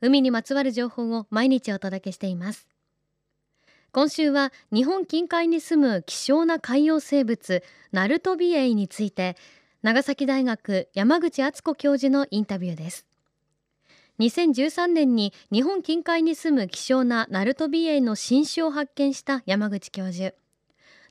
海にまつわる情報を毎日お届けしています。今週は日本近海に住む希少な海洋生物ナルトビエイについて長崎大学山口敦子教授のインタビューです。2013年に日本近海に住む希少なナルトビエイの新種を発見した山口教授。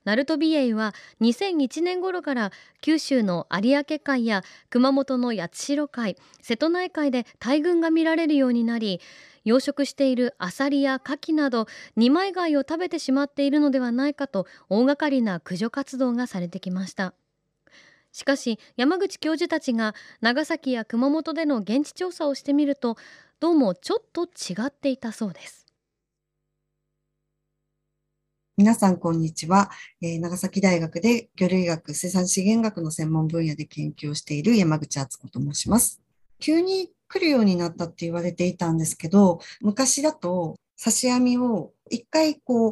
ナルトビエイは2001年頃から九州の有明海や熊本の八代海瀬戸内海で大群が見られるようになり養殖しているアサリやカキなど二枚貝を食べてしまっているのではないかと大掛かりな駆除活動がされてきました。しかし山口教授たちが長崎や熊本での現地調査をしてみるとどうもちょっと違っていたそうです。皆さん、こんにちは、えー、長崎大学で魚類学、生産資源学の専門分野で研究をしている山口敦子と申します。急に来るようになったって言われていたんですけど、昔だと刺し網を一回こ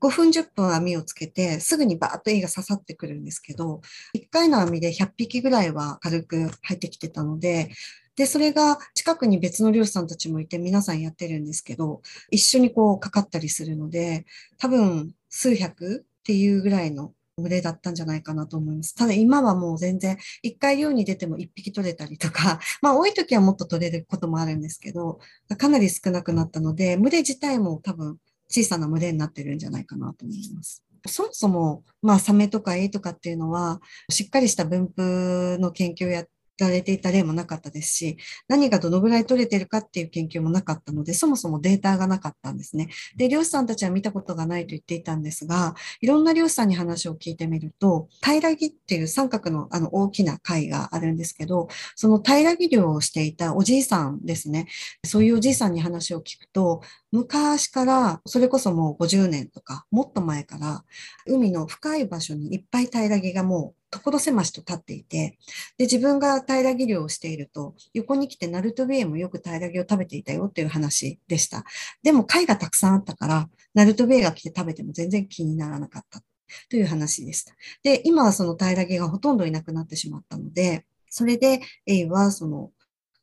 う、5分10分網をつけて、すぐにバーッとエイが刺さってくるんですけど、1回の網で100匹ぐらいは軽く入ってきてたので、で、それが近くに別の漁師さんたちもいて皆さんやってるんですけど、一緒にこうかかったりするので、多分数百っていうぐらいの群れだったんじゃないかなと思います。ただ今はもう全然、一回漁に出ても一匹取れたりとか、まあ多い時はもっと取れることもあるんですけど、かなり少なくなったので、群れ自体も多分小さな群れになってるんじゃないかなと思います。そもそも、まあ、サメとかエイとかっていうのは、しっかりした分布の研究をやっられていた例もなかったですし、何がどのぐらい取れてるかっていう研究もなかったので、そもそもデータがなかったんですね。で、漁師さんたちは見たことがないと言っていたんですが、いろんな漁師さんに話を聞いてみると、平木っていう三角のあの大きな貝があるんですけど、その平木漁をしていたおじいさんですね。そういうおじいさんに話を聞くと、昔から、それこそもう50年とか、もっと前から、海の深い場所にいっぱい平らぎがもう所狭しと立っていて、で、自分が平らぎ漁をしていると、横に来てナルトビエもよく平らぎを食べていたよっていう話でした。でも貝がたくさんあったから、ナルトビエが来て食べても全然気にならなかったという話でした。で、今はその平らぎがほとんどいなくなってしまったので、それで、エイはその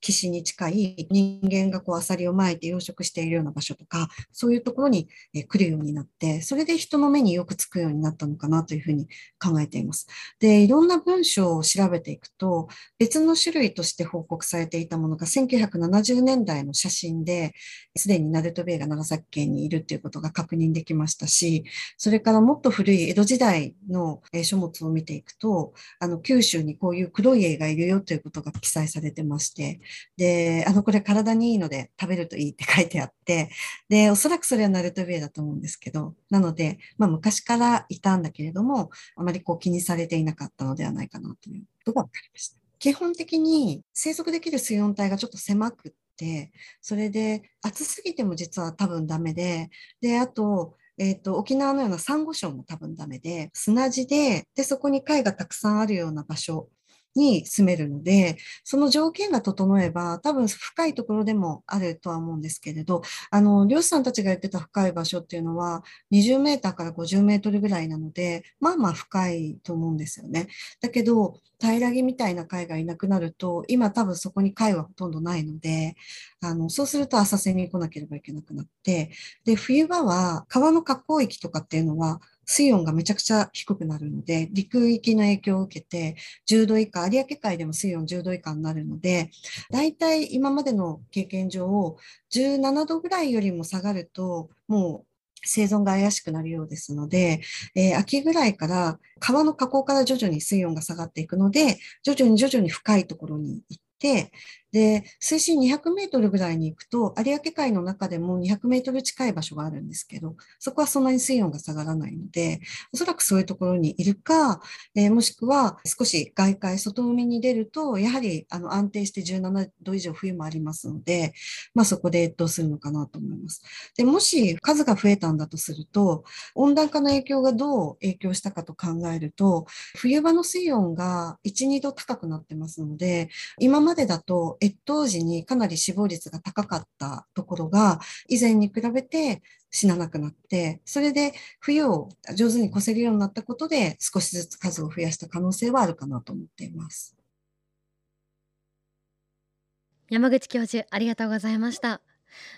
岸に近い人間がこうアサリを巻いて養殖しているような場所とか、そういうところに来るようになって、それで人の目によくつくようになったのかなというふうに考えています。で、いろんな文章を調べていくと、別の種類として報告されていたものが1970年代の写真で、すでにナルトベイが長崎県にいるということが確認できましたし、それからもっと古い江戸時代の書物を見ていくと、あの九州にこういう黒い絵がいるよということが記載されてまして、で、あの、これ体にいいので食べるといいって書いてあって、で、おそらくそれはナルトビエだと思うんですけど、なので、まあ昔からいたんだけれども、あまりこう気にされていなかったのではないかなということが分かりました。基本的に生息できる水温帯がちょっと狭くって、それで暑すぎても実は多分ダメで、で、あと、えっ、ー、と、沖縄のようなサンゴ礁も多分ダメで、砂地で、で、そこに貝がたくさんあるような場所に住めるので、その条件が整えば、多分深いところでもあるとは思うんですけれど、あの、漁師さんたちが言ってた深い場所っていうのは、20メーターから50メートルぐらいなので、まあまあ深いと思うんですよね。だけど、平らげみたいな貝がいなくなると、今多分そこに貝はほとんどないので、あの、そうすると浅瀬に来なければいけなくなって、で、冬場は川の河口域とかっていうのは、水温がめちゃくちゃ低くなるので、陸域の影響を受けて、10度以下、有明海でも水温10度以下になるので、大体今までの経験上、17度ぐらいよりも下がると、もう生存が怪しくなるようですので、えー、秋ぐらいから川の河口から徐々に水温が下がっていくので、徐々に徐々に深いところに行って、で、水深200メートルぐらいに行くと、有明海の中でも200メートル近い場所があるんですけど、そこはそんなに水温が下がらないので、おそらくそういうところにいるか、えー、もしくは少し外海、外海に出ると、やはりあの安定して17度以上冬もありますので、まあそこで越冬するのかなと思います。で、もし数が増えたんだとすると、温暖化の影響がどう影響したかと考えると、冬場の水温が1、2度高くなってますので、今までだと越冬時にかなり死亡率が高かったところが、以前に比べて死ななくなって、それで冬を上手に越せるようになったことで、少しずつ数を増やした可能性はあるかなと思っています。山口教授、ありがとうございました。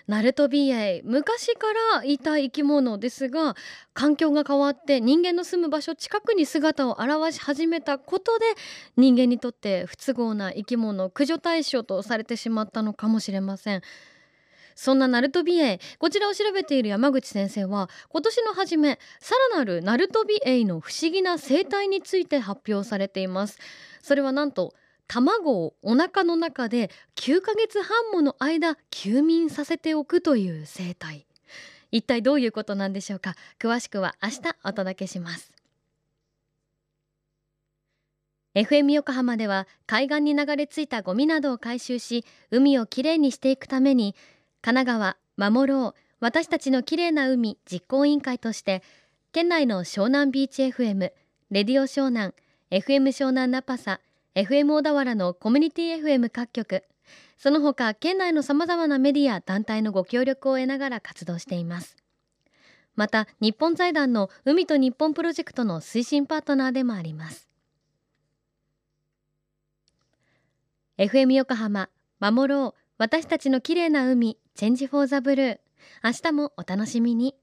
ナルトビエイ昔からいた生き物ですが環境が変わって人間の住む場所近くに姿を現し始めたことで人間にとって不都合な生き物駆除対象とされてしまったのかもしれません。そんなナルトビエイこちらを調べている山口先生は今年の初めさらなるナルトビエイの不思議な生態について発表されていますそれはなんと卵をお腹の中で9ヶ月半もの間休眠させておくという生態。一体どういうことなんでしょうか？詳しくは明日お届けします。FM 横浜では海岸に流れ着いたゴミなどを回収し海をきれいにしていくために神奈川守ろう私たちのきれいな海実行委員会として県内の湘南ビーチ FM レディオ湘南 FM 湘南ナパサ FM 小田原のコミュニティ FM 各局。その他県内のさまざまなメディア団体のご協力を得ながら活動しています。また日本財団の海と日本プロジェクトの推進パートナーでもあります。FM 横浜守ろう。私たちの綺麗な海チェンジフォーザブルー。明日もお楽しみに。